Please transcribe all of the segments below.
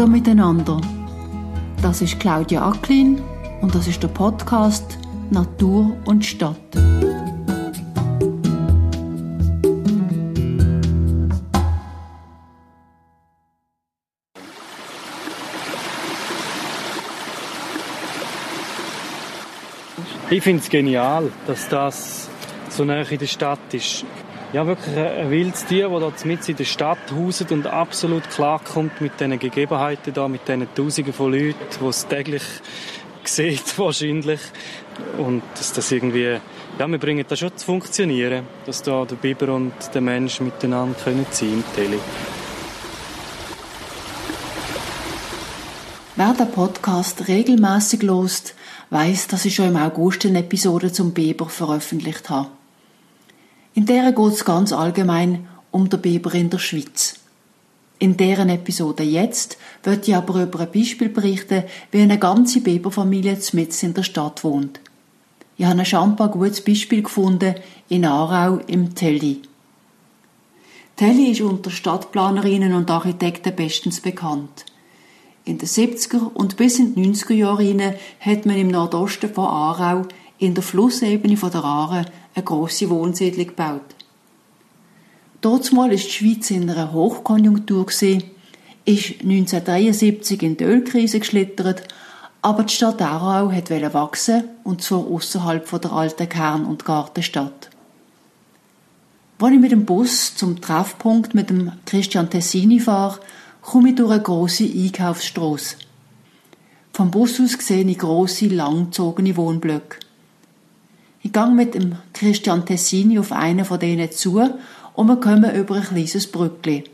Hallo miteinander. Das ist Claudia Acklin und das ist der Podcast Natur und Stadt. Ich finde es genial, dass das so nah in der Stadt ist. Ja, wirklich ein wildes Tier, das mit in der Stadt hauset und absolut klarkommt mit diesen Gegebenheiten da, mit diesen Tausenden von Leuten, die es täglich sieht wahrscheinlich. Und dass das irgendwie, ja, wir bringen das schon zu funktionieren, dass da der Biber und der Mensch miteinander können sein im Tele. Wer den Podcast regelmäßig lost, weiß, dass ich schon im August eine Episode zum Biber veröffentlicht habe. In der geht es ganz allgemein um den Biber in der Schweiz. In deren Episode jetzt wird ich aber über ein Beispiel berichten, wie eine ganze Biberfamilie mitten in der Stadt wohnt. Ich habe ein schampa gutes Beispiel gefunden in Aarau im Telli. Telli ist unter Stadtplanerinnen und Architekten bestens bekannt. In den 70er und bis in die 90er Jahre hat man im Nordosten von Aarau in der Flussebene von der Aare eine grosse Wohnsiedlung gebaut. Dortmal ist die Schweiz in einer Hochkonjunktur ist 1973 in die Ölkrise geschlittert, aber die Stadt Aarau hat wachsen und zwar außerhalb von der alten Kern- und Gartenstadt. Wenn ich mit dem Bus zum Treffpunkt mit dem Christian Tessini fahre, komme ich durch eine grosse Einkaufsstrasse. Vom Bus aus sehe ich grosse, langgezogene Wohnblöcke. Ich gehe mit dem Christian Tessini auf einen von denen zu und wir kommen über ein kleines Brückli.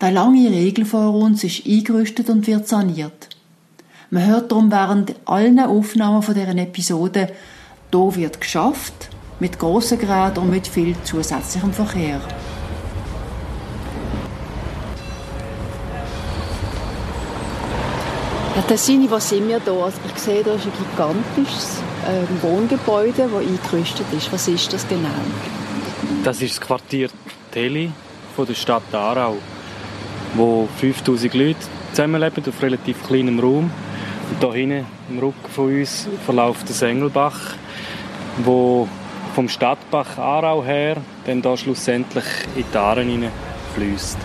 Der lange Regel vor uns ist eingerüstet und wird saniert. Man hört darum während allen Aufnahmen von deren Episode, hier wird geschafft, mit grossen Geräten und mit viel zusätzlichem Verkehr. Herr Tessini, was sind wir hier? Also ich sehe, da ist ein gigantisches äh, Wohngebäude, das eingerüstet ist. Was ist das genau? Das ist das Quartier Teli von der Stadt Aarau, wo 5000 Leute zusammenleben auf relativ kleinem Raum. Und hier hinten im Rücken von uns verläuft der Sengelbach, wo vom Stadtbach Aarau her dann da schlussendlich in die Aaren fließt.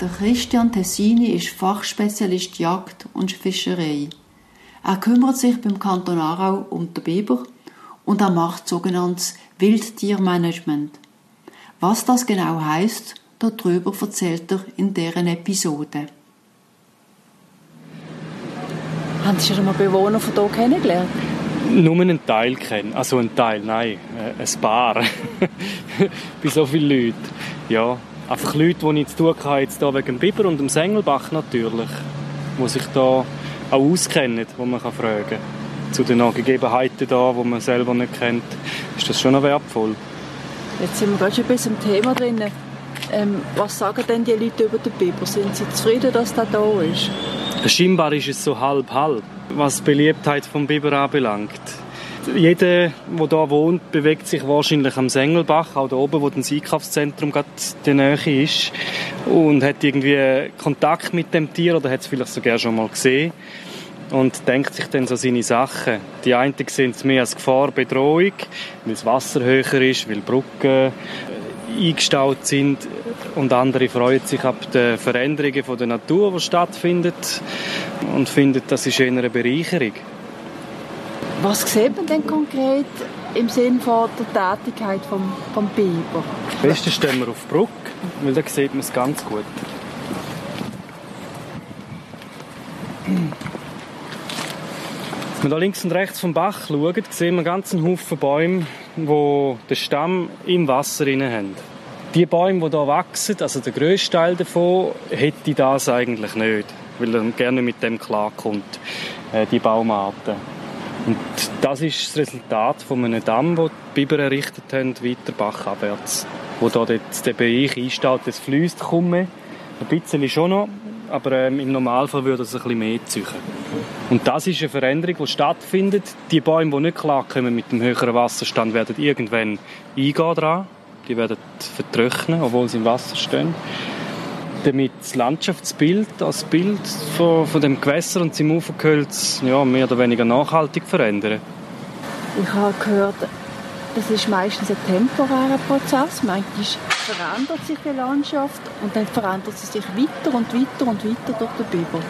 Der Christian Tessini ist Fachspezialist Jagd und Fischerei. Er kümmert sich beim Kanton Aarau um den Biber und er macht sogenanntes Wildtiermanagement. Was das genau heißt, darüber erzählt er in deren Episode. Haben Sie schon mal Bewohner von hier kennengelernt? Nur einen Teil kennen. Also einen Teil, nein, äh, ein paar. Bei so vielen Leuten. Ja, einfach Leute, die ich zu tun hatte, jetzt hier wegen dem Biber und dem Sengelbach natürlich, die sich da auch auskennen, wo man kann fragen kann. Zu den Gegebenheiten da, die man selber nicht kennt, ist das schon noch wertvoll. Jetzt sind wir gerade schon ein bisschen im Thema drin. Ähm, was sagen denn die Leute über den Biber? Sind sie zufrieden, dass der da ist? Scheinbar ist es so halb-halb, was die Beliebtheit vom Biber anbelangt jeder, der hier wohnt, bewegt sich wahrscheinlich am Sengelbach, auch da oben, wo das Einkaufszentrum gerade in der Nähe ist und hat irgendwie Kontakt mit dem Tier oder hat es vielleicht sogar schon mal gesehen und denkt sich dann so seine Sachen. Die einen sehen es mehr als Gefahr, Bedrohung, weil das Wasser höher ist, weil Brücken eingestaut sind und andere freuen sich ab den Veränderungen der Natur, die stattfinden und finden, das ist eher eine Bereicherung. Was sieht man denn konkret im Sinne der Tätigkeit vom, vom Biber? Am besten stehen wir auf die Brücke, weil da sieht man es ganz gut. Wenn hier links und rechts vom Bach schauen, sehen wir einen ganzen Haufen Bäume, die den Stamm im Wasser haben. Die Bäume, die hier wachsen, also der grösste Teil davon, hätte das eigentlich nicht, weil er gerne mit dem klarkommt, äh, die Baumarten. Und das ist das Resultat von einem Damm, den die Biber errichtet haben, weiter bachabwärts. Wo da jetzt der Bereich einsteht, es fließt kaum. Ein bisschen schon noch, aber ähm, im Normalfall würde es ein bisschen mehr ziehen. Und das ist eine Veränderung, die stattfindet. Die Bäume, die nicht klarkommen mit dem höheren Wasserstand, werden irgendwann eingehen dran. Die werden vertrocknen, obwohl sie im Wasser stehen. Damit das Landschaftsbild, das Bild von, von dem Gewässer und seinem Ufergehölz ja, mehr oder weniger nachhaltig verändern. Ich habe gehört, das ist meistens ein temporärer Prozess. Manchmal verändert sich die Landschaft und dann verändert sie sich weiter und weiter und weiter durch den Biber.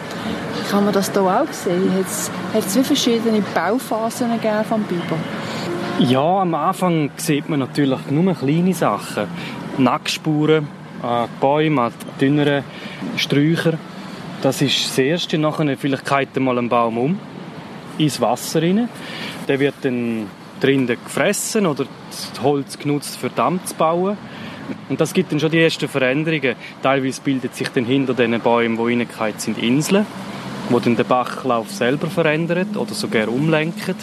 Kann man das hier auch sehen? Hat es wie verschiedene Bauphasen gegeben vom Biber? Ja, am Anfang sieht man natürlich nur kleine Sachen. Nackspuren an Bäumen, an dünneren Sträuchern. Das ist das Erste. Nachher vielleicht kehrt mal ein Baum um, ins Wasser rein. Der wird dann drinnen gefressen oder das Holz genutzt für Damm zu bauen. Und das gibt dann schon die ersten Veränderungen. Teilweise bildet sich dann hinter diesen Bäumen, die reingefallen sind, Inseln, die dann den Bachlauf selber verändern oder sogar umlenken.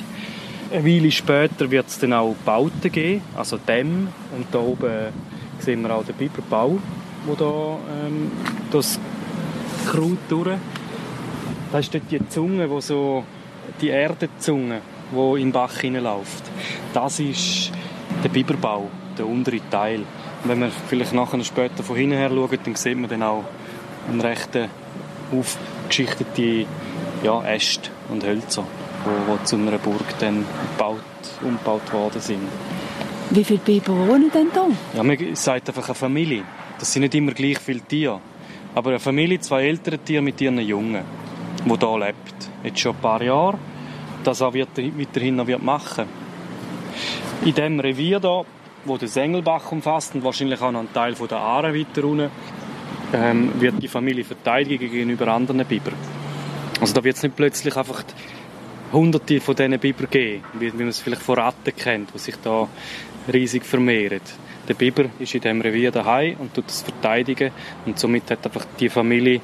Eine Weile später wird es dann auch Bauten geben, also Dämme. Und da oben sehen wir auch den Biberbau, wo da ähm, das Kraut durch. Da ist dort die Zunge, wo so die Erdezunge, wo im Bach hineinläuft. Das ist der Biberbau, der untere Teil. Und wenn wir vielleicht nachher später von hinten her schauen, dann sieht man dann auch einen rechten aufgeschichtete ja, Äste und Hölzer, wo zu einer Burg dann gebaut, umgebaut worden sind. Wie viele Biber wohnen denn da? Ja, man sagt einfach eine Familie. Das sind nicht immer gleich viele Tiere. Aber eine Familie, zwei ältere Tiere mit ihren Jungen, die hier lebt. Jetzt schon ein paar Jahre. Das auch wird, weiterhin noch wird machen. In diesem Revier hier, wo der Sengelbach umfasst und wahrscheinlich auch noch einen Teil der Aare weiter unten, ähm, wird die Familie verteidigen gegenüber anderen Bibern. Also da wird es nicht plötzlich einfach hunderte von diesen Bibern geben, wie, wie man es vielleicht von Ratten kennt, die sich da riesig vermehren. Der Biber ist in diesem Revier daheim und tut es verteidigen und somit hat einfach die Familie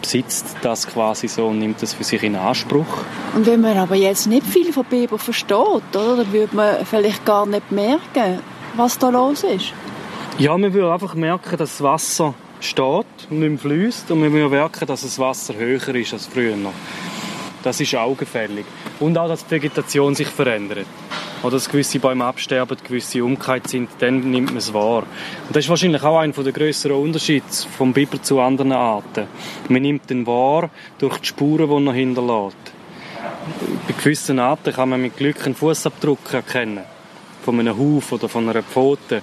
besitzt das quasi so und nimmt das für sich in Anspruch. Und wenn man aber jetzt nicht viel von Biber versteht, oder, dann würde man vielleicht gar nicht merken, was da los ist. Ja, man würde einfach merken, dass das Wasser steht und nicht fließt und man würde merken, dass das Wasser höher ist als früher. Das ist augenfällig. Und auch, dass die Vegetation sich verändert. Oder dass gewisse Bäume absterben, gewisse umgekehrt sind, dann nimmt man es wahr. Und das ist wahrscheinlich auch einer der grösseren Unterschiede vom Biber zu anderen Arten. Man nimmt den wahr durch die Spuren, die er hinterlässt. Bei gewissen Arten kann man mit Glück einen Fußabdruck erkennen. Von einem Huf oder von einer Pfote.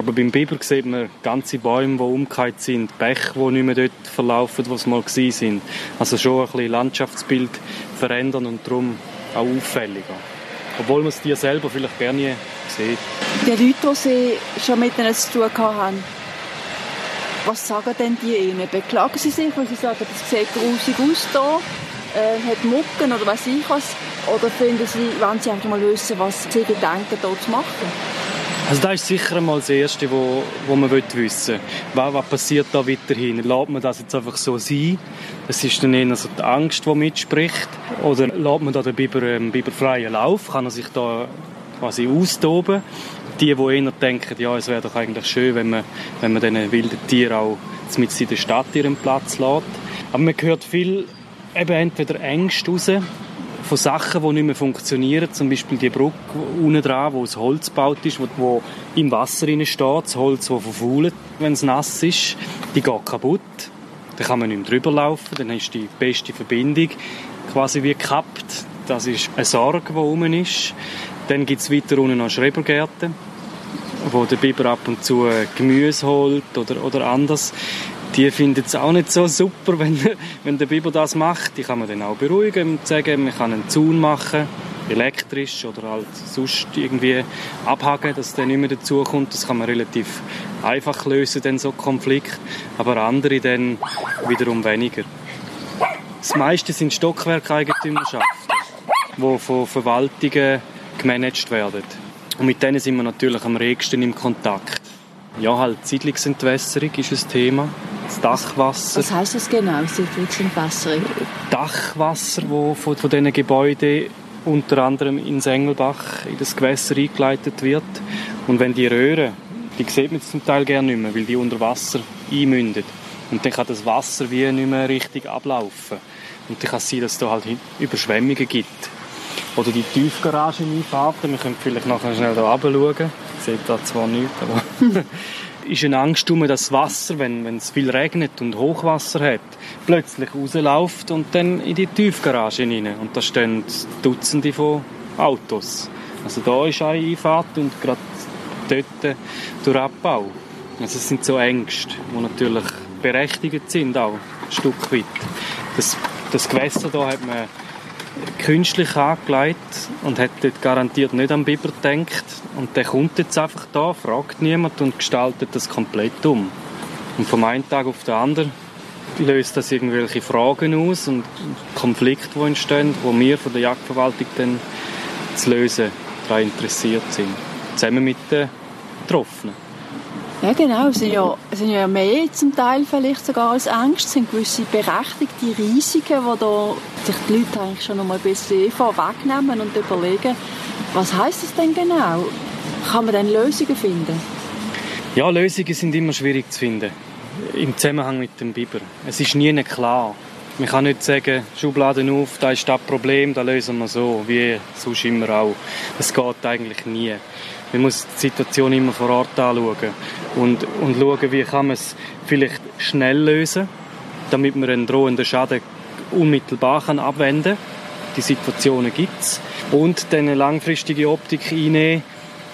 Aber beim Biber sieht man ganze Bäume, die umgekehrt sind, Bäche, die nicht mehr dort verlaufen, wo sie mal waren. Also schon ein bisschen Landschaftsbild verändern und darum auch auffälliger. Obwohl man es dir selber vielleicht gerne sieht. Die Leute, die sie schon mit ihnen zu tun haben, was sagen denn die ihnen? Beklagen sie sich, weil sie sagen, das sieht grusig aus hier, äh, hat Mucken oder weiß ich was? Oder finden sie, wollen sie einfach mal wissen, was sie gedenken, hier zu machen? Also das ist sicher einmal das Erste, wo, wo man wissen will. Was, was passiert da weiterhin? Lässt man das jetzt einfach so sein? Das ist dann eher so die Angst, die mitspricht. Oder lässt man da den Biber, ähm, Biber freien Lauf? Kann er sich da quasi austoben? Die, die eher denken, ja, es wäre doch eigentlich schön, wenn man, wenn man diesen wilden Tieren auch mit in der Stadt ihren Platz lässt. Aber man hört viel eben entweder Ängste raus, von Sachen, die nicht mehr funktionieren. Zum Beispiel die Brücke unten dran, wo aus Holz gebaut ist, wo, wo im Wasser steht. Das Holz, das verfault, wenn es nass ist. Die geht kaputt. Dann kann man nicht mehr drüber laufen. Dann ist die beste Verbindung quasi wie gekappt. Das ist eine Sorge, die rum ist. Dann gibt es weiter unten noch Schrebergärten, wo der Biber ab und zu Gemüse holt oder, oder anders die finden es auch nicht so super, wenn, wenn der Biber das macht. Die kann man dann auch beruhigen und sagen, man kann einen Zaun machen, elektrisch oder halt sonst irgendwie abhaken, dass der nicht mehr dazukommt. Das kann man relativ einfach lösen, dann so Konflikt. Aber andere dann wiederum weniger. Das meiste sind Stockwerkeigentümerschaften, die von Verwaltungen gemanagt werden. Und mit denen sind wir natürlich am regsten im Kontakt. Ja, halt Siedlungsentwässerung ist ein Thema das Dachwasser. Was heisst das genau, Siedlungsentwässerung? Dachwasser, das von, von diesen Gebäuden unter anderem in Sengelbach in das Gewässer eingeleitet wird. Und wenn die Röhren, die sieht man zum Teil gerne nicht mehr, weil die unter Wasser einmündet. Und dann kann das Wasser wie nicht mehr richtig ablaufen. Und dann kann es sein, dass es da halt Überschwemmungen gibt. Oder die Tiefgarageneinfahrten, wir können vielleicht nachher schnell hier runter schauen. sieht da zwar nichts, aber ist eine Angst um, dass das Wasser, wenn, es viel regnet und Hochwasser hat, plötzlich rausläuft und dann in die Tiefgarage hinein. Und da stehen Dutzende von Autos. Also da ist eine Einfahrt und gerade dort durch Abbau. Also es sind so Ängste, die natürlich berechtigt sind, auch ein Stück weit. Das, das Gewässer da hat man künstlich angelegt und hat dort garantiert nicht an Biber gedacht. Und der kommt jetzt einfach da, fragt niemand und gestaltet das komplett um. Und vom einen Tag auf den anderen löst das irgendwelche Fragen aus und Konflikte, die entstehen, wo wir von der Jagdverwaltung dann zu lösen daran interessiert sind. Zusammen mit den Betroffenen. Ja, genau. Es sind ja, es sind ja mehr zum Teil vielleicht sogar als Ängste. Es sind gewisse berechtigte Risiken, wo da sich die Leute eigentlich schon einmal ein bisschen vorwegnehmen und überlegen, was heißt das denn genau? Kann man dann Lösungen finden? Ja, Lösungen sind immer schwierig zu finden. Im Zusammenhang mit dem Biber. Es ist nie klar. Man kann nicht sagen, Schubladen auf, da ist das Problem, da lösen wir so, wie sonst immer auch. Das geht eigentlich nie. Man muss die Situation immer vor Ort anschauen und, und schauen, wie kann man es vielleicht schnell lösen, damit man einen drohenden Schaden unmittelbar kann abwenden kann. Die Situationen gibt es. Und dann eine langfristige Optik einnehmen,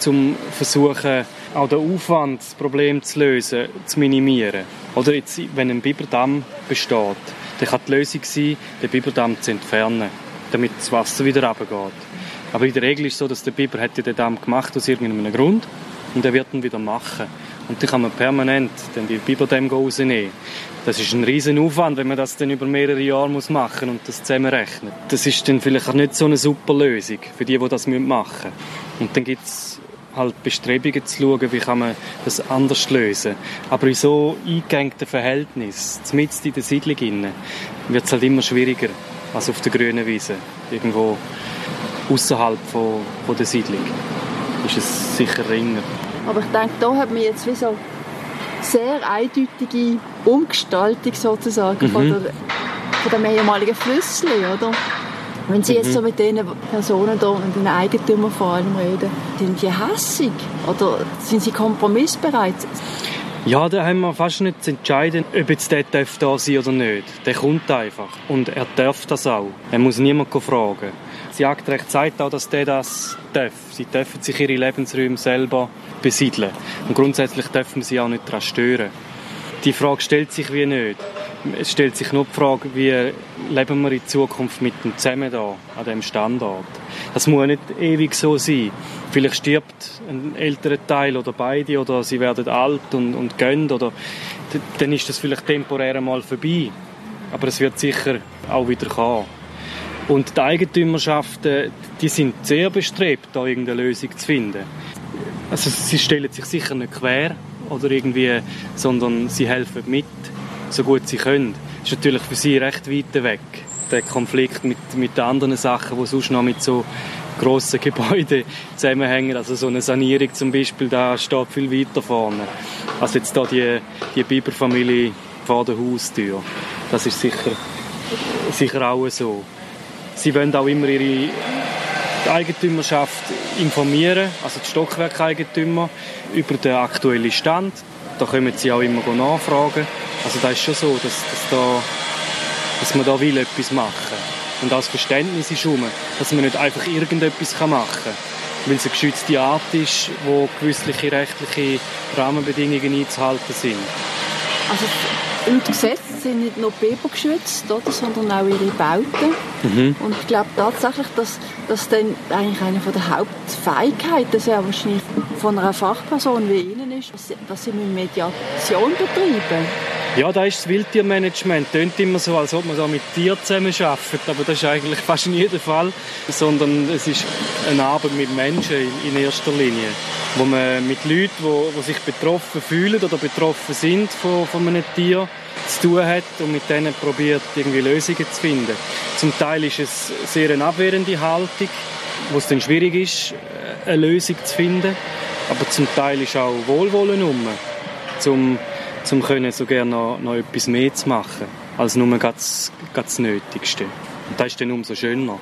um versuchen, auch den Aufwand, das Problem zu lösen, zu minimieren. Oder jetzt, wenn ein Biberdamm besteht, dann kann die Lösung sein, den Biberdamm zu entfernen, damit das Wasser wieder runtergeht. Aber in der Regel ist es so, dass der Biber hat den Damm gemacht aus irgendeinem Grund und er wird ihn wieder machen. Und dann kann man permanent dann die rausnehmen. Das ist ein riesen Aufwand, wenn man das dann über mehrere Jahre muss machen und das zusammenrechnet. Das ist dann vielleicht auch nicht so eine super Lösung für die, die das machen müssen. Und dann gibt es halt Bestrebungen zu schauen, wie kann man das anders lösen. Aber in so eingegängten Verhältnissen, mitten in der Siedlung, wird es halt immer schwieriger als auf der grünen Wiese. Irgendwo außerhalb von, von der Siedlung ist es sicher ringer. Aber ich denke, da haben wir jetzt wie so sehr eindeutige Umgestaltung sozusagen mhm. von, der, von dem ehemaligen Flüssli, oder? Wenn Sie jetzt mhm. so mit diesen Personen hier und den Eigentümern vor allem reden, sind die hässig oder sind sie kompromissbereit? Ja, da haben wir fast nicht zu entscheiden, ob jetzt der darf da sein oder nicht. Der kommt einfach. Und er darf das auch. Er muss niemand fragen. Das Jagdrecht sagt auch, dass der das darf. Sie dürfen sich ihre Lebensräume selber besiedeln. Und grundsätzlich dürfen sie auch nicht daran stören. Die Frage stellt sich wie nicht. Es stellt sich nur die Frage, wie leben wir in Zukunft mit dem zusammen da, an diesem Standort. Das muss nicht ewig so sein. Vielleicht stirbt ein älterer Teil oder beide oder sie werden alt und, und gehen oder dann ist das vielleicht temporär einmal vorbei. Aber es wird sicher auch wieder kommen. Und die Eigentümerschaften, die sind sehr bestrebt, da irgendeine Lösung zu finden. Also sie stellen sich sicher nicht quer oder irgendwie, sondern sie helfen mit, so gut sie können. Das ist natürlich für sie recht weit weg, der Konflikt mit, mit den anderen Sachen, die sonst noch mit so grossen Gebäuden zusammenhängen. Also so eine Sanierung zum Beispiel, da steht viel weiter vorne. als jetzt da die, die Biberfamilie vor der Haustür. Das ist sicher, sicher auch so. Sie wollen auch immer ihre Eigentümerschaft informieren, also die Stockwerkeigentümer, über den aktuellen Stand. Da können sie auch immer nachfragen. Also da ist schon so, dass, dass, da, dass man da will etwas machen Und auch das Verständnis ist um, dass man nicht einfach irgendetwas machen kann, weil es eine geschützte Art ist, wo gewisse rechtliche Rahmenbedingungen einzuhalten sind. Also im Gesetz sind nicht nur Biber geschützt, oder, sondern auch ihre Bauten. Mhm. Und ich glaube tatsächlich, dass das dann eigentlich eine der Hauptfähigkeiten ja wahrscheinlich von einer Fachperson wie Ihnen ist, dass sie mit Mediation betreiben. Ja, da ist das Wildtiermanagement. Tönt immer so, als ob man da mit Tieren zusammenarbeitet, aber das ist eigentlich fast nie der Fall, sondern es ist eine Arbeit mit Menschen in erster Linie, wo man mit Leuten, die, sich betroffen fühlen oder betroffen sind von, von einem Tier, zu tun hat und mit denen probiert, irgendwie Lösungen zu finden. Zum Teil ist es sehr eine abwehrende Haltung, wo es dann schwierig ist, eine Lösung zu finden, aber zum Teil ist auch Wohlwollen um, zum um können so gerne noch, noch etwas mehr zu machen, als nur das, das Nötigste. Und das ist dann umso schöner.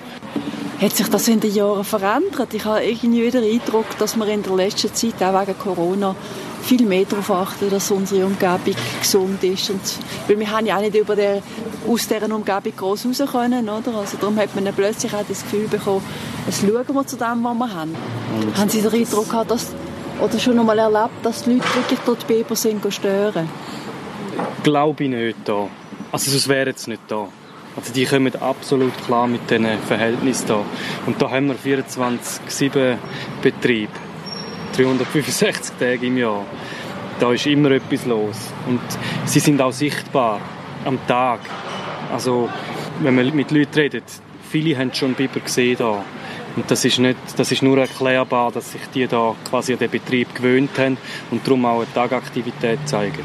hat sich das in den Jahren verändert. Ich habe irgendwie wieder den Eindruck, dass wir in der letzten Zeit, auch wegen Corona, viel mehr darauf achten, dass unsere Umgebung gesund ist. Und, weil wir haben ja auch nicht über der, aus dieser Umgebung groß raus können, oder? Also darum hat man dann plötzlich auch das Gefühl bekommen, es schauen wir zu dem, was wir haben. Und haben Sie den Eindruck gehabt, dass, oder schon einmal erlebt, dass die Leute wirklich dort die Biber sind stören? Glaube ich nicht da. Also sonst wären sie nicht da. Also die kommen absolut klar mit diesen Verhältnissen da. Und da haben wir 24-7 Betrieb. 365 Tage im Jahr. Da ist immer etwas los. Und sie sind auch sichtbar am Tag. Also, wenn man mit Leuten redet, viele haben schon Biber gesehen da. Und das ist, nicht, das ist nur erklärbar, dass sich die da quasi an den Betrieb gewöhnt haben und darum auch eine Tagaktivität zeigen.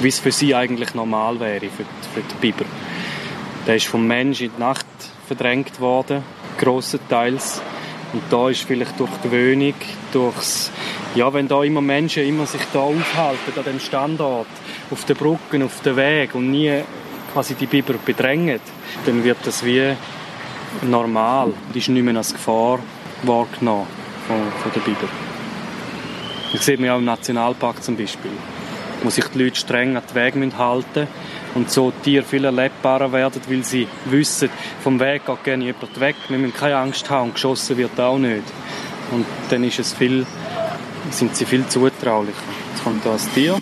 Wie es für sie eigentlich normal wäre, für, für die Biber. Der ist vom Mensch in die Nacht verdrängt worden, grossenteils. Und da ist vielleicht durch Gewöhnung, durchs, ja, wenn da immer Menschen immer sich da aufhalten, an dem Standort, auf den Brücken, auf dem Weg und nie quasi die Biber bedrängen, dann wird das wie normal. Die ist nicht mehr als Gefahr wahrgenommen von, von der Biber. Das sieht man auch im Nationalpark zum Beispiel, wo sich die Leute streng an den Weg halten und so Tiere viel erlebbarer werden, weil sie wissen, vom Weg geht gerne jemand weg. Wir müssen keine Angst haben und geschossen wird auch nicht. Und dann ist es viel, sind sie viel zutraulicher. Jetzt kommt da ein Tier.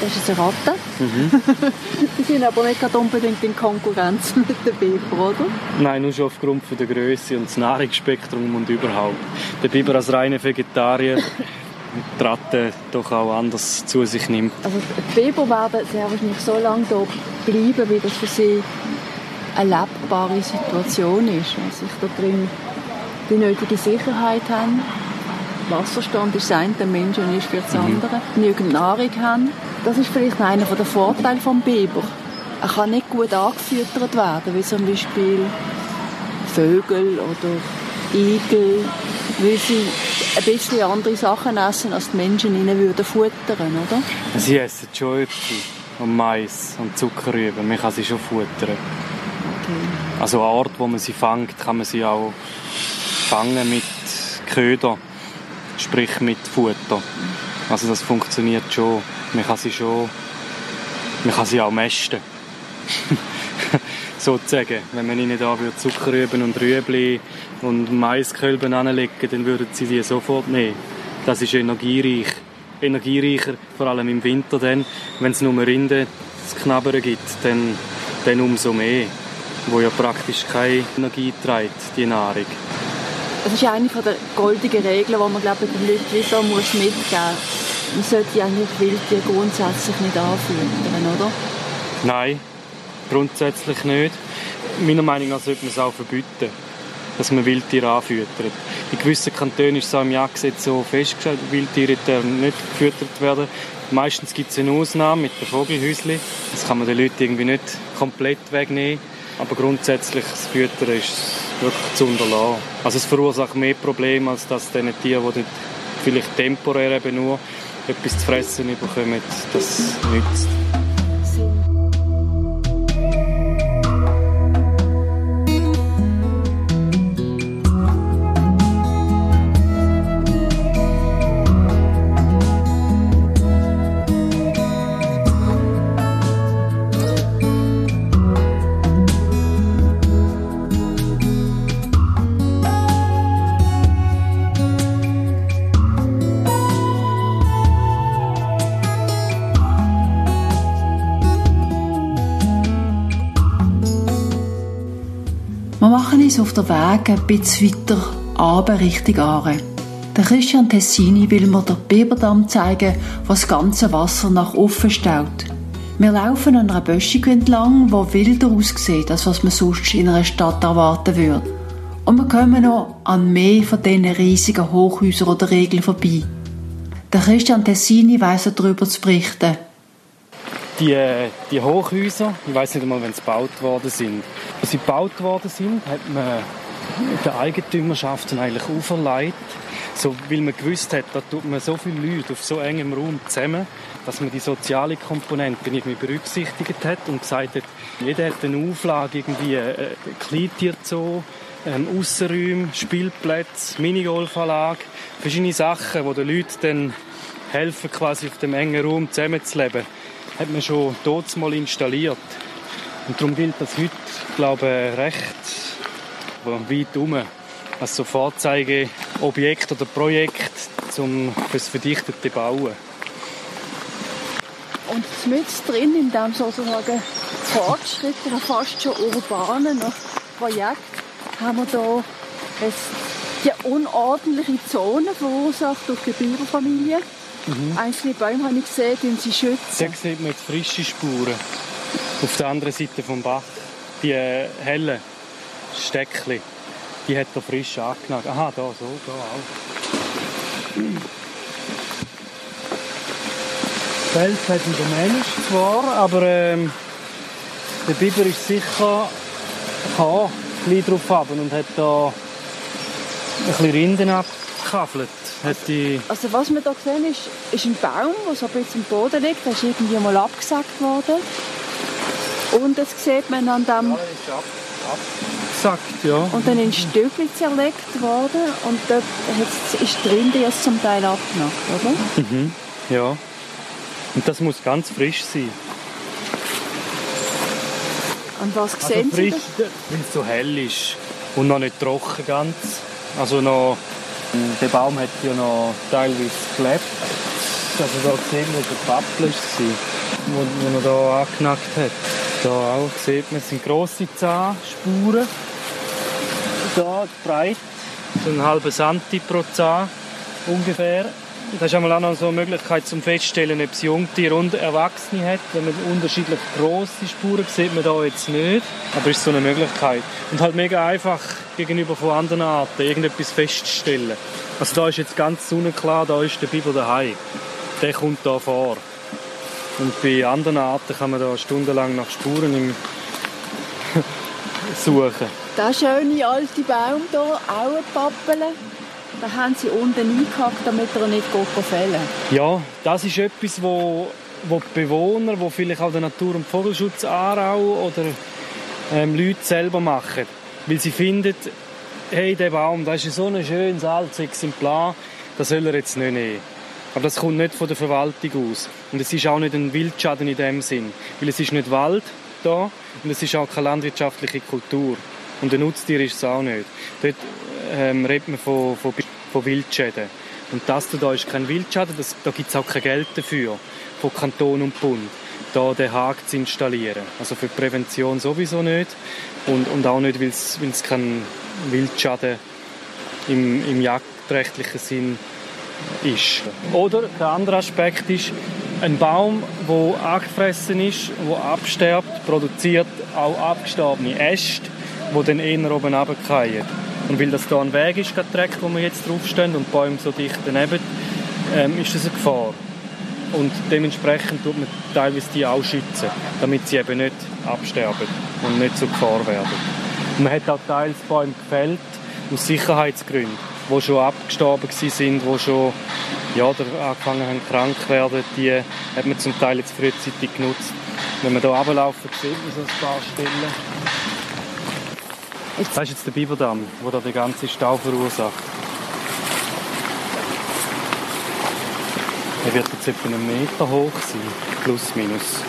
Das ist eine Ratte. Mhm. die sind aber nicht unbedingt in Konkurrenz mit den Biber, oder? Nein, nur schon aufgrund von der Größe und des Nahrungsspektrums und überhaupt. Der Biber als reiner Vegetarier die Ratte doch auch anders zu sich nimmt. Also die Biber werden sehr wahrscheinlich so lange hier bleiben, wie das für sie eine lebbare Situation ist. Also ich da drin die nötige Sicherheit haben. Wasserstand ist das eine, der Menschen ist für das mhm. andere. Genügend Nahrung haben. Das ist vielleicht einer der Vorteile des Biber. Er kann nicht gut angefüttert werden, wie zum Beispiel Vögel oder Igel, weil sie ein bisschen andere Sachen essen, als die Menschen ihnen würden futtern, oder? Sie essen schon Äpfel und Mais und Zuckerrüben. Man kann sie schon futtern. Okay. Also an Ort, wo man sie fängt, kann man sie auch fangen mit Köder, sprich mit Futter. Also das funktioniert schon. Man kann sie schon, man kann sie auch mästen. sozusagen. Wenn man ihnen da Zuckerrüben und Rüebli und Maiskölben anlegen, dann würden sie die sofort nehmen. Das ist energiereich. Energiereicher, vor allem im Winter dann. Wenn es nur Rinde zu knabbern gibt, dann, dann umso mehr. Wo ja praktisch keine Energie trägt, die Nahrung. Das ist eine der goldenen Regeln, die man glaube ich, den Leuten so muss mitgeben muss. Man sollte eigentlich Wildtiere grundsätzlich nicht anfüttern, oder? Nein, grundsätzlich nicht. Meiner Meinung nach sollte man es auch verbieten dass man Wildtiere anfüttert. In gewissen Kantonen ist es auch im Jagdgesetz so festgestellt, Wildtiere nicht gefüttert werden. Meistens gibt es eine Ausnahme mit den Vogelhäuschen. Das kann man den Leuten irgendwie nicht komplett wegnehmen. Aber grundsätzlich das Füttern ist wirklich zu unterlassen. Also es verursacht mehr Probleme, als dass diese Tiere, die vielleicht temporär eben nur etwas zu fressen bekommen, das nützt. Uns auf der Weg ein bisschen weiter runter Richtung Aare. Der Christian Tessini will mir den Beberdamm zeigen, wo das ganze Wasser nach offen staut. Wir laufen an einer Böschung entlang, wo wilder aussieht, als was man sonst in einer Stadt erwarten würde. Und wir kommen noch an mehr von diesen riesigen Hochhäusern oder Regeln vorbei. Der Christian Tessini weiss darüber zu berichten. Die, die Hochhäuser, ich weiß nicht einmal, wenn sie gebaut worden sind, als sie gebaut worden sind, hat man der Eigentümerschaften eigentlich auferlegt. So, weil man gewusst hat, da tut man so viele Leute auf so engem Raum zusammen, dass man die soziale Komponente irgendwie berücksichtigt hat und gesagt hat, jeder hat eine Auflage, irgendwie äh, Kleintierzoo, ähm, Aussenräume, Spielplätze, Minigolfanlage, verschiedene Sachen, wo den Leuten dann helfen, quasi auf dem engen Raum zusammenzuleben, hat man schon dort mal installiert. Und darum gilt das heute, glaube ich, recht weit herum als so Vorzeigeobjekt oder Projekt zum, fürs verdichtete Bauen. Und mit drin in diesem sozusagen fortschrittlichen, fast schon urbanen Projekt haben wir hier die unordentliche Zone verursacht durch die Biberfamilie. Mhm. Einzelne Bäume habe ich gesehen, die sie schützen. Da sieht man jetzt frische Spuren auf der anderen Seite vom Bach. Die äh, hellen Steckchen, die hat er frisch angenagt. Aha, da, so, da auch. Fels hat der Mensch zwar, aber ähm, der Biber ist sicher kann ein drauf haben und hat da ein bisschen Rinden abgekaffelt. Also was wir hier sehen, ist, ist ein Baum, der so ein bisschen im Boden liegt. Der ist irgendwie mal abgesackt worden. Und das sieht man an dem... Ja, ist ab, abgesackt, ja. Und dann in Stückchen zerlegt worden und dort ist die Rinde jetzt zum Teil abgemacht, oder? Mhm, ja. Und das muss ganz frisch sein. Und was also sehen frisch, Sie? Weil es so hell ist und noch nicht trocken ganz. Also noch, der Baum hat ja noch teilweise gelebt. Also da sehen wir, der Pappel war, wo, wo er da angenackt hat. Da auch sieht man, es sind grosse Zahnspuren. Da breit, so ein halber Santi pro Zahn ungefähr. Das ist einmal auch noch so eine Möglichkeit zum Feststellen, ob es Jungtiere und Erwachsene hat. Wenn man unterschiedlich grosse Spuren sieht man da jetzt nicht. Aber es ist so eine Möglichkeit. Und halt mega einfach gegenüber von anderen Arten irgendetwas festzustellen. Also da ist jetzt ganz sonnenklar, da ist der Biber daheim. Der kommt da vor. Und bei anderen Arten kann man da stundenlang nach Spuren suchen. Der schöne alte Baum hier, auch ein Pappeln. Da haben sie unten eingehackt, damit er nicht fällen Ja, das ist etwas, wo, wo die Bewohner, wo vielleicht auch der Natur- und Vogelschutz Aarau oder ähm, Leute selber machen. Weil sie finden, hey, der Baum, das ist so ein schönes altes Exemplar, das soll er jetzt nicht nehmen. Aber das kommt nicht von der Verwaltung aus. Und es ist auch nicht ein Wildschaden in dem Sinn. Weil es ist nicht Wald da und es ist auch keine landwirtschaftliche Kultur. Und ein Nutztier ist es auch nicht. Dort ähm, redet man von, von, von Wildschäden. Und das da ist kein Wildschaden, das, da gibt es auch kein Geld dafür, von Kanton und Bund, da den Haken zu installieren. Also für Prävention sowieso nicht und, und auch nicht, weil es kein Wildschaden im, im jagdrechtlichen Sinn ist. Oder der andere Aspekt ist, ein Baum, der angefressen ist, der absterbt, produziert auch abgestorbene Äste, die dann eher oben runterfallen. Und weil das hier ein Weg ist, der Dreck, wo wir jetzt draufstehen und die Bäume so dicht daneben, ähm, ist das eine Gefahr. Und dementsprechend tut man teilweise die auch schützen, damit sie eben nicht absterben und nicht zur Gefahr werden. Und man hat auch teils Bäume gefällt, aus Sicherheitsgründen, die schon abgestorben sind, die schon ja, angefangen haben krank zu werden, die hat man zum Teil jetzt frühzeitig genutzt. Wenn man hier runterlaufen, sieht man so ein paar Stellen. Das ist jetzt der Biberdamm, der da den ganzen Stau verursacht. Er wird jetzt etwa einen Meter hoch sein, plus minus.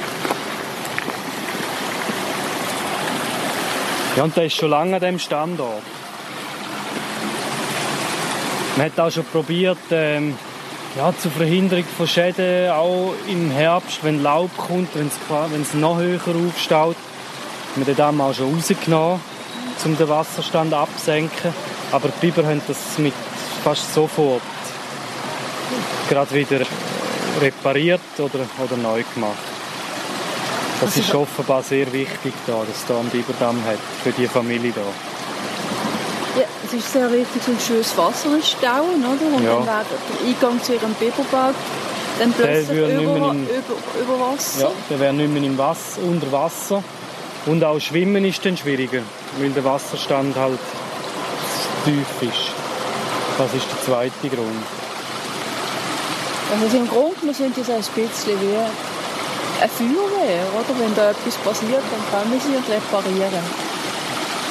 Ja, und der ist schon lange an diesem Standort. Man hat auch schon probiert, ähm, ja, zur Verhinderung von Schäden, auch im Herbst, wenn Laub kommt, wenn es noch höher aufstaut, haben wir den Damm auch schon rausgenommen um den Wasserstand abzusenken. Aber die Biber haben das mit fast sofort gerade wieder repariert oder, oder neu gemacht. Das also ist offenbar sehr wichtig, da, dass es da einen Biberdamm hat für die Familie da. Ja, es ist sehr wichtig, um schönes Wasser zu stauen, oder? Und ja. dann wäre der Eingang zu ihrem Biberbau dann plötzlich über, im, über, über, Wasser. Ja, der wäre nicht mehr im Wasser, unter Wasser. Und auch Schwimmen ist dann schwieriger, weil der Wasserstand halt tief ist. Das ist der zweite Grund. Also im Grunde sind das ein bisschen wie eine Feuerwehr, oder? Wenn da etwas passiert, dann können sie und reparieren.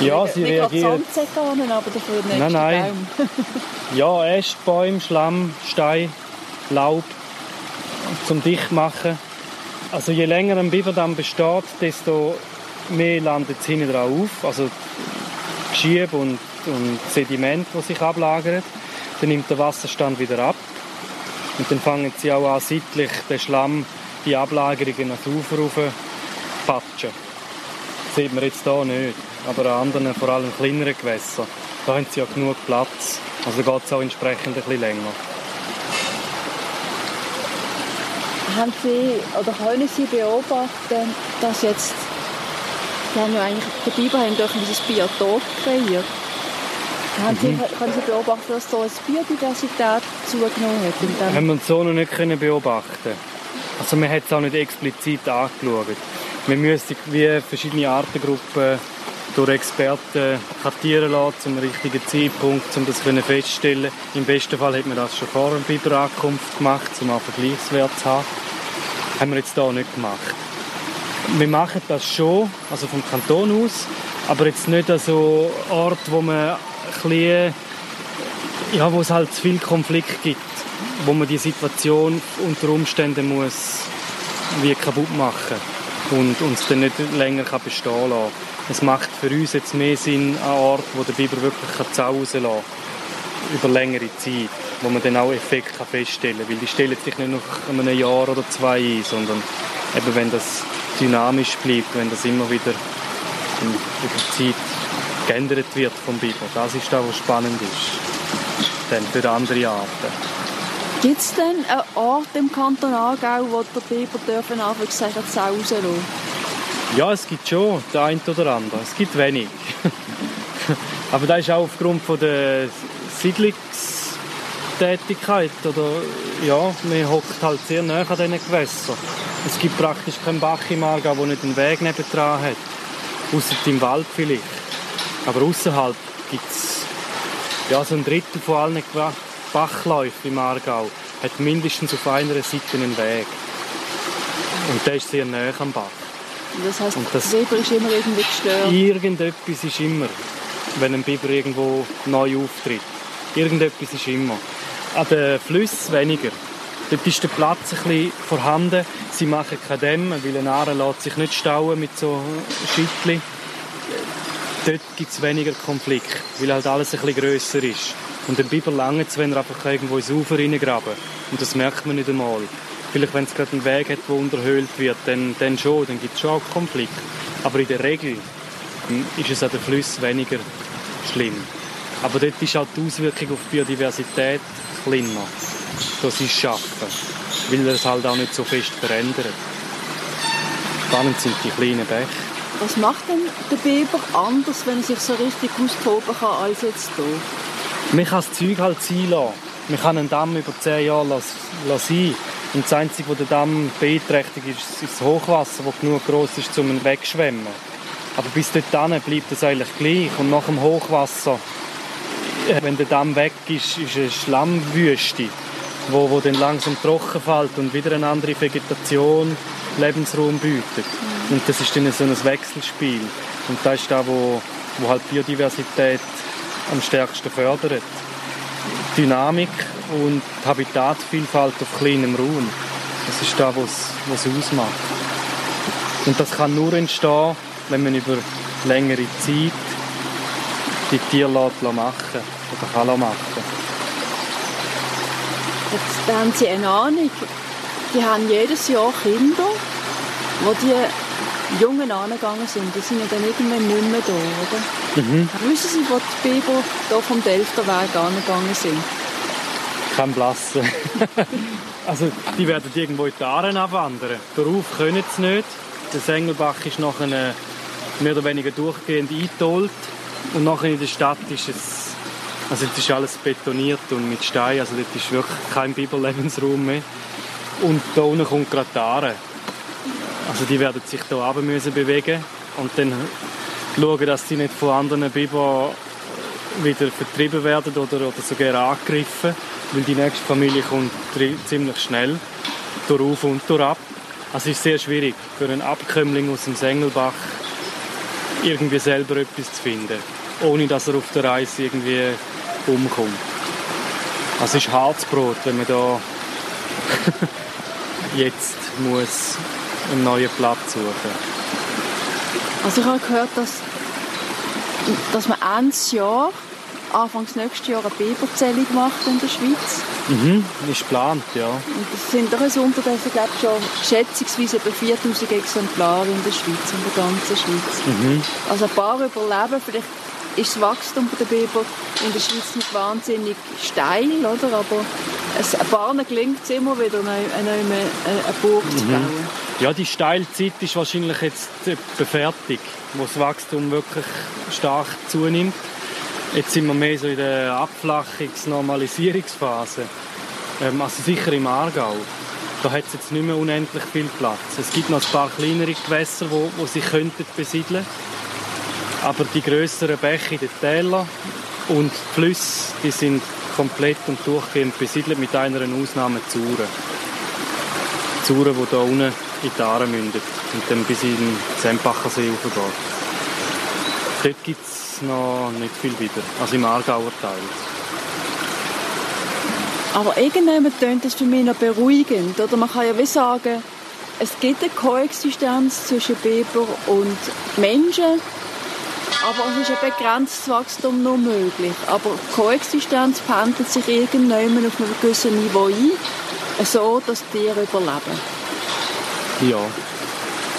Ja, sie nicht reagieren. Nicht Sandsäcke aber dafür nicht Nein, nein. ja, Äste, Bäume, Schlamm, Stein, Laub zum Dichtmachen. Also je länger ein Biberdamm besteht, desto mehr landet hinten drauf auf. Also Geschiebe und, und Sediment, das sich ablagert. Dann nimmt der Wasserstand wieder ab. Und dann fangen sie auch an, seitlich den Schlamm, die Ablagerungen ans Ufer rauf patschen. Das sieht man jetzt hier nicht. Aber an anderen, vor allem kleineren Gewässern, da haben sie ja genug Platz. Also geht es auch entsprechend ein bisschen länger. Haben Sie oder können Sie beobachten, dass jetzt haben ja eigentlich, die Biber haben durch dieses Biotop kreiert. Haben Sie, Mhm. können Sie beobachten, dass da jetzt Biodiversität zugenommen hat? In dem haben wir uns so noch nicht können beobachten Also man hat es auch nicht explizit angeschaut. Wir müssen wie verschiedene Artengruppen durch Experten kartieren lassen zum richtigen Zeitpunkt, um das können feststellen. Im besten Fall hat man das schon vor der Biberankunft gemacht, um einen Vergleichswert zu haben. Haben wir jetzt hier nicht gemacht. Wir machen das schon, also vom Kanton aus, aber jetzt nicht an so Ort, wo man bisschen ja, wo es halt zu viel Konflikt gibt, wo man die Situation unter Umständen muss wie kaputt machen und uns dann nicht länger kann bestehen lassen. Es macht für uns jetzt mehr Sinn an Ort, wo der Biber wirklich kann Zau rauslassen kann, über längere Zeit, wo man dann auch Effekt kann feststellen kann, weil die stellen sich nicht nach einem Jahr oder zwei ein, sondern eben wenn das dynamisch bleibt, wenn das immer wieder über die Zeit geändert wird vom Biber. Das ist das, was spannend ist. Dann für andere Arten. Gibt es denn einen Ort im Kanton Aargau, wo der Biber dürfen einfach sagen, Sau rauslassen? Ja, es gibt schon der ein oder andere. Es gibt wenig. Aber das ist auch aufgrund von der Siedlungstätigkeit. Oder, ja, man hockt halt sehr nah an diesen Gewässern. Es gibt praktisch keinen Bach im Aargau, der nicht einen Weg nebendran hat. Außer im Wald vielleicht. Aber außerhalb gibt es ja, so ein Drittel von allen Bachläufen im Aargau hat mindestens auf einer Seite einen Weg. Und der ist sehr nah am Bach. Das Und das- Biber ist immer irgendwie gestört. Irgendetwas ist immer, wenn ein Biber irgendwo neu auftritt. Irgendetwas ist immer. An den Flüssen weniger. Dort ist der Platz ein bisschen vorhanden. Sie machen keine Dämme, weil ein Aare lässt sich nicht stauen mit so Schittli. Dort gibt es weniger Konflikt, weil halt alles ein bisschen grösser ist. Und ein Biber lange es, wenn er einfach irgendwo ins Ufer reingraben Und das merkt man nicht einmal. Vielleicht, wenn es gerade einen Weg hat, der unterhöhlt wird, dann, dann schon, dann gibt es schon auch Konflikt. Aber in der Regel ähm, ist es an den Flüssen weniger schlimm. Aber dort ist halt die Auswirkung auf die Biodiversität kleiner, sie es schaffen, weil er es halt auch nicht so fest verändert. Spannend sind die kleinen Bäche. Was macht denn der Biber anders, wenn er sich so richtig austoben kann, als jetzt hier? Man kann das Zeug halt sein lassen. Man kann einen Damm über 10 Jahre lassen, lassen sein. Und das Einzige, was den Damm beeinträchtigt, ist, ist das Hochwasser, das genug groß ist, um ihn wegzuschwemmen. Aber bis dorthin bleibt es eigentlich gleich. Und nach dem Hochwasser, äh, wenn der Damm weg ist, ist eine Schlammwüste, wo, wo dann langsam trocken fällt und wieder eine andere Vegetation Lebensraum bietet. Und das ist dann so ein Wechselspiel. Und das ist da, wo, wo halt Biodiversität am stärksten fördert. Dynamik und Habitatsvielfalt auf kleinem Raum. Das ist das, was es ausmacht. Und das kann nur entstehen, wenn man über längere Zeit die Tiere lässt machen oder kann machen. Jetzt haben Sie eine Ahnung. Die haben jedes Jahr Kinder, wo die Jungen angegangen sind. Die sind ja dann irgendwann nicht mehr da, oder? Mhm. Wissen Sie, wo die Biber hier vom Delftaweg angegangen sind? Kein Blassen. also die werden irgendwo in die Aaren abwandern. Darauf können sie nicht. Der Sengelbach ist nachher mehr oder weniger durchgehend eingetollt. Und nachher in der Stadt ist es also jetzt ist alles betoniert und mit Stein, also dort ist wirklich kein Biberlebensraum mehr. Und da unten kommt gerade die Aare. Also die werden sich hier runter müssen bewegen und dann schauen, dass sie nicht von anderen Biber wieder vertrieben werden oder, oder sogar angegriffen, weil die nächste Familie kommt ziemlich schnell durch auf und durch ab. Also es ist sehr schwierig für einen Abkömmling aus dem Sengelbach irgendwie selber etwas zu finden, ohne dass er auf der Reise irgendwie umkommt. Also es ist Harzbrot, wenn man da jetzt muss einen neuen Platz suchen. Also ich habe gehört, dass, dass man Ende Jahr, Anfangs nächstes Jahr eine Biberzählung macht in der Schweiz. Mhm, ist geplant, ja. Und das sind doch unterdessen, glaube ich, schon schätzungsweise etwa 4000 Exemplare in der Schweiz, in der ganzen Schweiz. Mhm. Also ein paar überleben, vielleicht ist das Wachstum der Biber in der Schweiz nicht wahnsinnig steil, oder? aber es, paar gelingt es immer wieder, eine, eine, eine Burg zu bauen. Mhm. Ja, die Steilzeit ist wahrscheinlich jetzt fertig, wo das Wachstum wirklich stark zunimmt. Jetzt sind wir mehr so in der Abflachungs-, Normalisierungsphase. Ähm, also sicher im Aargau. Da hat es jetzt nicht mehr unendlich viel Platz. Es gibt noch ein paar kleinere Gewässer, wo, wo sie könnten besiedeln aber die größeren Bäche in den Tälern und die Flüsse, die sind komplett und durchgehend besiedelt, mit einer Ausnahme Zuren. Zuren, die hier unten in die Aare mündet und dann bis in den Sempacher See hochgeht. Dort gibt es noch nicht viel wieder, also im Aargauer Teil. Aber irgendjemand tönt das für mich noch beruhigend. Oder man kann ja wie sagen, es gibt eine Koexistenz zwischen Biber und Menschen aber es ist ein begrenztes Wachstum noch möglich. Aber Koexistenz pendelt sich irgendwann auf einem gewissen Niveau ein, so dass die Tiere überleben. Ja,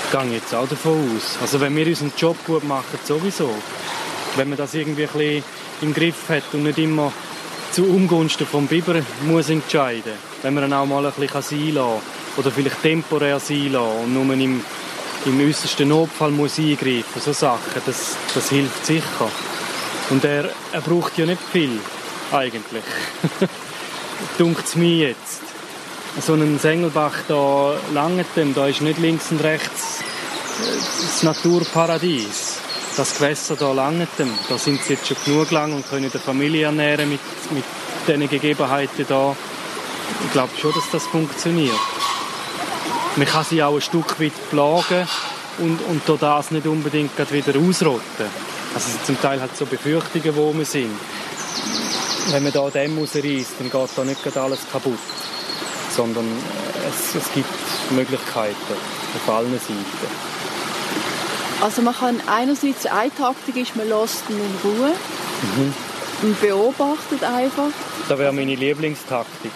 ich gehe jetzt auch davon aus. Also wenn wir unseren Job gut machen, sowieso. Wenn man das irgendwie ein bisschen im Griff hat und nicht immer zu Ungunsten vom Biber muss entscheiden. Wenn man ihn auch mal ein bisschen sein lassen oder vielleicht temporär sein und nur im im äußersten Notfall muss eingreifen, so Sachen, das, das hilft sicher. Und er, er braucht ja nicht viel, eigentlich. Dunkt es mir jetzt. So ein Sengelbach da Langetem, da ist nicht links und rechts äh, das Naturparadies. Das Gewässer da Langetem, da sind sie jetzt schon genug lang und können die Familie ernähren mit, mit diesen Gegebenheiten da. Ich glaube schon, dass das funktioniert man kann sie auch ein Stück weit plagen und, und durch das nicht unbedingt wieder ausrotten. Also zum Teil hat so Befürchtungen, wo wir sind. Wenn man da Dämme rausreißt, dann geht da nicht alles kaputt, sondern es, es gibt Möglichkeiten auf allen Seiten. Also man kann einerseits, eine Taktik ist, man lässt ihn in Ruhe mhm. und beobachtet einfach. Das wäre meine Lieblingstaktik.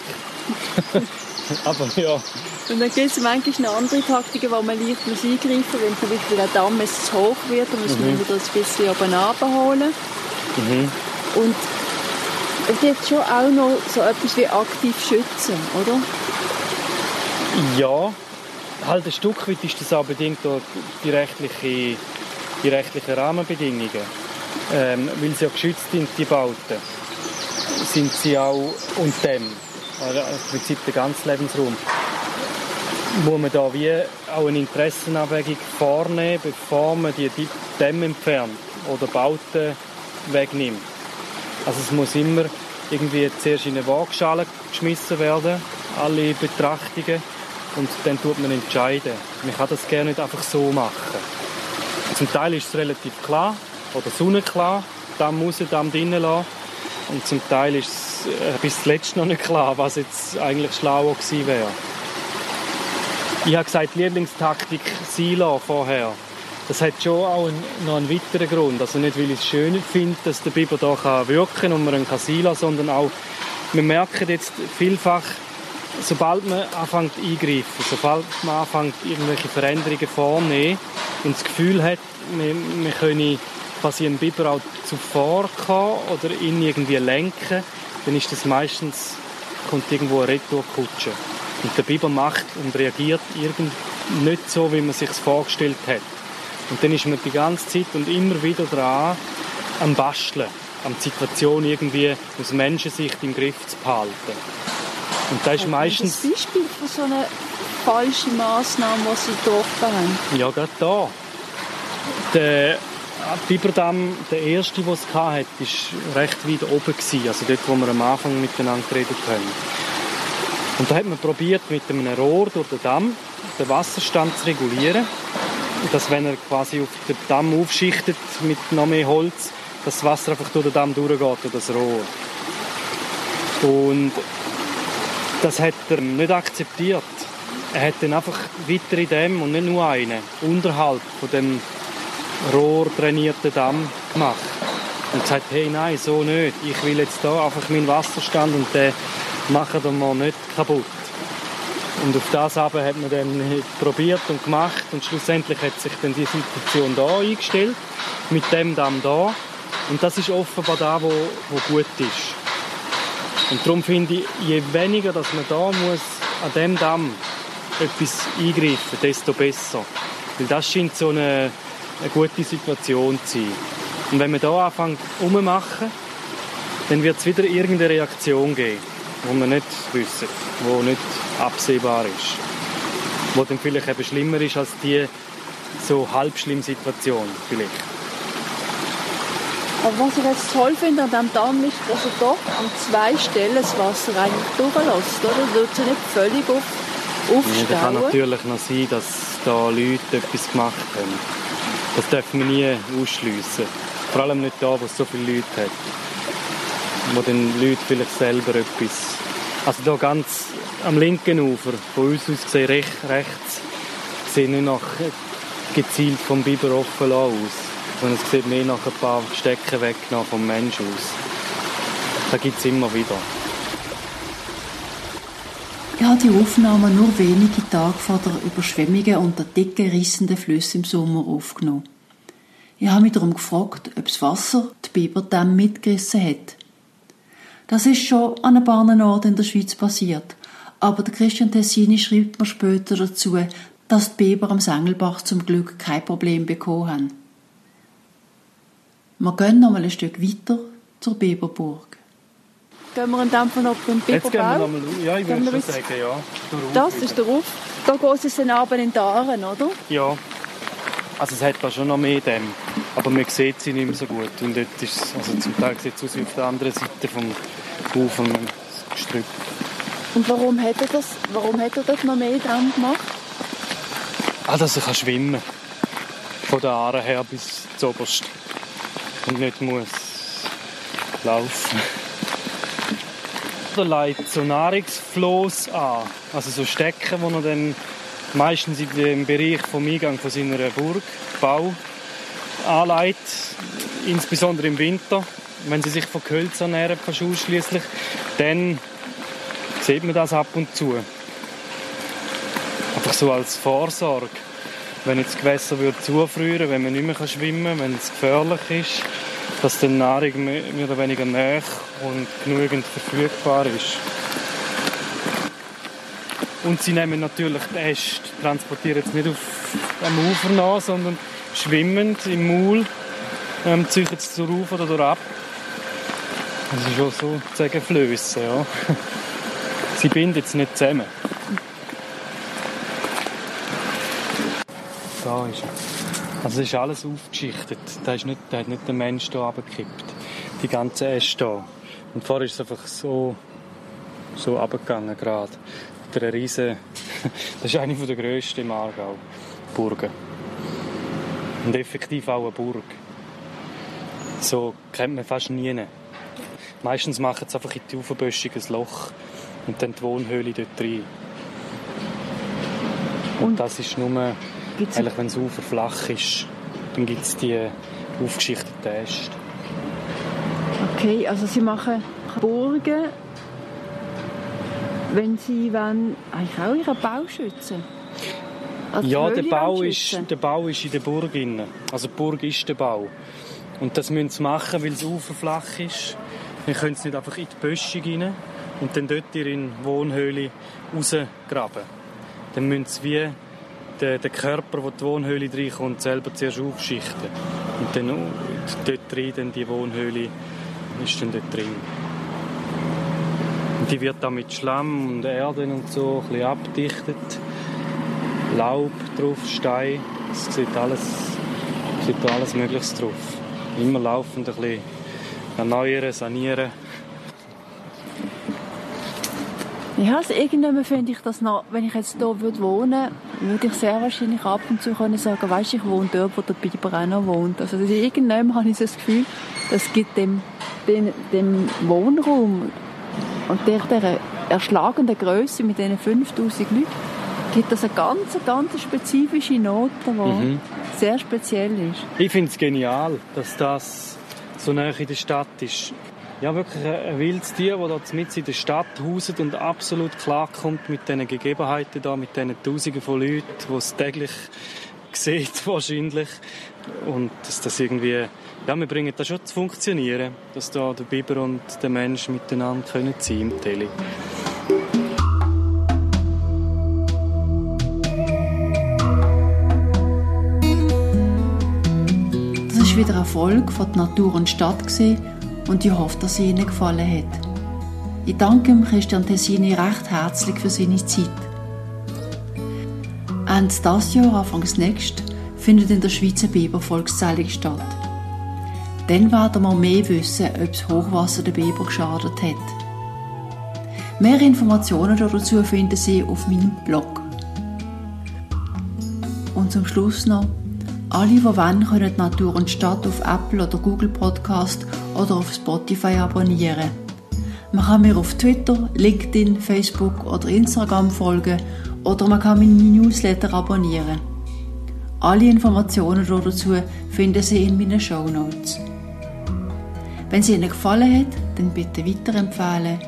Aber ja, und dann gibt es manchmal noch andere Taktiken, wo man leicht muss eingreifen muss. Wenn zum Beispiel der Damm zu hoch wird, dann muss mhm. man wieder ein bisschen oben abholen. Mhm. Und es gibt schon auch noch so etwas wie aktiv schützen, oder? Ja, halt ein Stück weit ist das auch bedingt durch die rechtlichen, die rechtlichen Rahmenbedingungen. Ähm, weil sie ja geschützt sind, die Bauten, sind sie auch und dem, also im Prinzip der ganze Lebensraum muss man da wie auch eine Interessenabwägung vornehmen, bevor man die Dämme entfernt oder Bauten wegnimmt. Also es muss immer irgendwie zuerst in eine Waagschale geschmissen werden, alle Betrachtungen, und dann tut man entscheiden. Man kann das gerne nicht einfach so machen. Zum Teil ist es relativ klar oder sonnenklar, Damm muss Damm drinnen lassen. Und zum Teil ist es äh, bis zuletzt noch nicht klar, was jetzt eigentlich schlauer gewesen wäre. Ich habe gesagt, Lieblingstaktik Silo vorher. Das hat schon auch einen, noch einen weiteren Grund. Also nicht, weil ich es schön finde, dass der Biber hier kann und man ihn kann sein sondern auch, wir merken jetzt vielfach, sobald man anfängt eingreifen, sobald man anfängt irgendwelche Veränderungen vornehmen und das Gefühl hat, wir, wir können quasi einen Biber auch zuvor kommen oder ihn irgendwie lenken, dann ist das meistens, kommt irgendwo eine Retourkutsche. Und der Biber macht und reagiert irgend nicht so, wie man sich vorgestellt hat. Und dann ist man die ganze Zeit und immer wieder dran am Basteln, am die Situation irgendwie aus Menschensicht im Griff zu behalten. Und das ist meistens... Ein Beispiel für so eine falsche Massnahme, die Sie getroffen haben? Ja, gerade da. Der Biberdamm, der erste, den es hatte, war recht weit oben. Also dort, wo wir am Anfang miteinander geredet haben. Und da hat man probiert, mit einem Rohr durch den Damm den Wasserstand zu regulieren. Dass, wenn er quasi auf den Damm aufschichtet mit noch mehr Holz, dass das Wasser einfach durch den Damm durchgeht, durch das Rohr. Und das hat er nicht akzeptiert. Er hat dann einfach weitere Dämme und nicht nur einen, unterhalb von dem rohrtrainierten Damm gemacht. Und gesagt, hey, nein, so nicht. Ich will jetzt da einfach meinen Wasserstand und den machen wir mal nicht kaputt. Und auf das aber hat man dann probiert und gemacht und schlussendlich hat sich dann die Situation da eingestellt mit dem Damm da und das ist offenbar da, wo, wo gut ist. Und darum finde ich, je weniger, dass man da muss an dem Damm etwas eingreifen, desto besser. Weil das scheint so eine, eine gute Situation zu sein. Und wenn wir da anfangen umzumachen, dann wird es wieder irgendeine Reaktion geben, die wir nicht wissen, die nicht absehbar ist. Die dann vielleicht eben schlimmer ist als die so halb schlimme Situation vielleicht. Aber was ich jetzt toll finde an diesem Damm ist, dass er doch an zwei Stellen das Wasser eigentlich durchlässt. Oder? Wird nicht völlig auf, aufstauen. Ja, kann natürlich noch sein, dass da Leute etwas gemacht haben. Das dürfen wir nie ausschliessen. Vor allem nicht da, wo es so viele Leute hat. Wo dann Leute vielleicht selber etwas... Also da ganz am linken Ufer, von uns aus gesehen recht, rechts, sieht nicht nach gezielt vom Biber offen aus. Sondern es sieht mehr nach ein paar Stecken weggenommen vom Mensch aus. Das gibt es immer wieder. Ich habe die Aufnahmen nur wenige Tage vor der Überschwemmungen und der dicken, rissenden Flüsse im Sommer aufgenommen. Ich habe mich darum gefragt, ob das Wasser die Biberdämme mitgerissen hat. Das ist schon an ein paar Orten in der Schweiz passiert, aber der Christian Tessini schreibt mir später dazu, dass die Biber am Sengelbach zum Glück kein Problem bekommen haben. Wir gehen noch mal ein Stück weiter zur Biberburg. Gehen wir dann von ab dem Jetzt gehen wir Biberbau? nochmal Ja, ich würde schon sagen, ja. Das ist der Ruf. Da geht es dann runter in die Aaren, oder? Ja. Also es hat da schon noch mehr Dämme. Aber man sieht sie nicht mehr so gut. Und dort ist also zum Teil sieht es aus wie auf der anderen Seite vom Ufer das Gestrüpp. Und warum hat er das, warum hat er dort noch mehr dran gemacht? Ah, dass er kann schwimmen Von der Aare her bis zuoberst. Und nicht muss laufen. Er leitet so Nahrungsfloss an. Also so Stecken, die er dann meistens in dem Bereich vom Eingang von seiner Burg, Bau, anleitet. Insbesondere im Winter, wenn sie sich von Gehölz ernähren, fast ausschließlich. Dann sieht man das ab und zu. Einfach so als Vorsorge. Wenn jetzt das Gewässer würde zufrieren, wenn man nicht mehr schwimmen kann, wenn es gefährlich ist, dass die Nahrung mehr oder weniger nah und genügend verfügbar ist. Und sie nehmen natürlich die Äste, transportieren jetzt nicht auf am Ufer nach, sondern schwimmend im Maul, ähm, es zur Ufer oder durch ab. Das ist schon so sagen Flössen, ja. Sie binden es nicht zusammen. Da ist er. Also es ist alles aufgeschichtet. Da, ist nicht, da hat nicht der Mensch hier runtergekippt. Die ganze Äste hier. Und vorher ist es einfach so, so runtergegangen gerade. Mit einer riesen... Das ist eine der grössten im Aargau. Burgen. Und effektiv auch eine Burg. So kennt man fast nie. Meistens machen sie einfach in die Aufböschung ein Loch und dann die Wohnhöhle dort rein. Und, Und- das ist nur, Gibt's- eigentlich wenn das Ufer flach ist, dann gibt es die aufgeschichteten Äste. Okay, also sie machen Burgen, wenn sie wollen, eigentlich auch ihren Bau schützen. Also Ja, der Bau, ist, der Bau ist in der Burg drin. Also die Burg ist der Bau. Und das müssen sie machen, weil das Ufer flach ist. Wir können es nicht einfach in die Böschung rein und dann dort in die Wohnhöhle rausgraben. Dann müssen sie wie den, den Körper, der in die Wohnhöhle reinkommt, selber zuerst aufschichten. Und dann uh, dort drin, dann die Wohnhöhle ist dann dort drin. Und die wird dann mit Schlamm und Erde und so ein bisschen abdichtet. Laub drauf, Stein. Es sieht alles gibt da alles Mögliches drauf. Immer laufend ein bisschen erneuern, sanieren. Ja, also irgendwann finde ich das noch, wenn ich jetzt hier würde wohnen würde, ich sehr wahrscheinlich ab und zu können sagen, weißt ich wohne dort, wo der Biber auch noch wohnt. Also irgendwann habe ich das Gefühl, das gibt dem, dem, dem Wohnraum und der, der erschlagenden Größe mit diesen 5000 Leuten, gibt das eine ganz, ganz spezifische Note, die mhm. sehr speziell ist. Ich finde es genial, dass das so nah in der Stadt ist ja, wirklich ein wildes Tier, das da mit in der Stadt hauset und absolut klarkommt mit diesen Gegebenheiten da, mit diesen Tausenden von Leuten, die es täglich sieht wahrscheinlich. Und dass das irgendwie, ja, wir bringen das schon zu funktionieren, dass da der Biber und der Mensch miteinander können sein im Tele. Ist wieder ein Erfolg von der Natur und Stadt und ich hoffe, dass es Ihnen gefallen hat. Ich danke Christian Tessini recht herzlich für seine Zeit. Ende dieses Jahr, Anfangs nächst, findet in der Schweiz eine Bibervolkszählung statt. Dann werden wir mehr wissen, ob das Hochwasser der Biber geschadet hat. Mehr Informationen dazu finden Sie auf meinem Blog. Und zum Schluss noch, alle, die wollen, können Natur und Stadt auf Apple oder Google Podcast oder auf Spotify abonnieren. Man kann mir auf Twitter, LinkedIn, Facebook oder Instagram folgen oder man kann meine Newsletter abonnieren. Alle Informationen dazu finden Sie in meinen Show Notes. Wenn es Ihnen gefallen hat, dann bitte weiterempfehlen.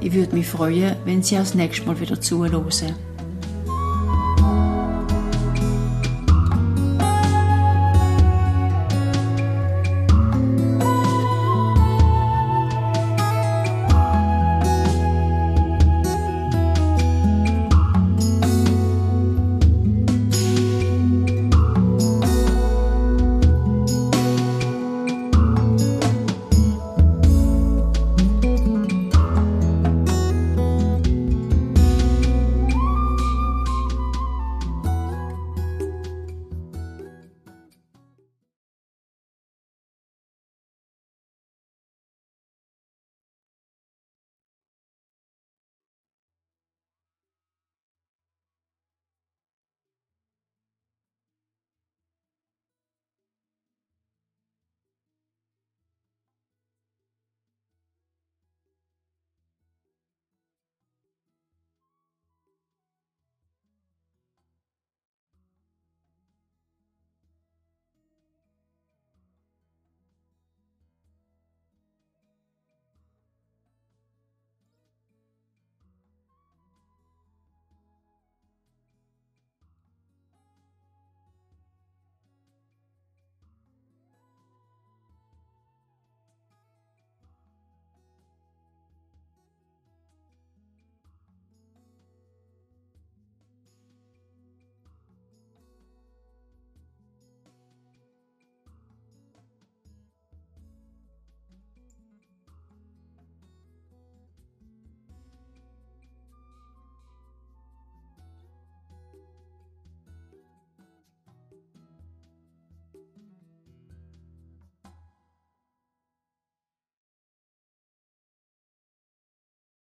Ich würde mich freuen, wenn Sie auch das nächste Mal wieder zuhören.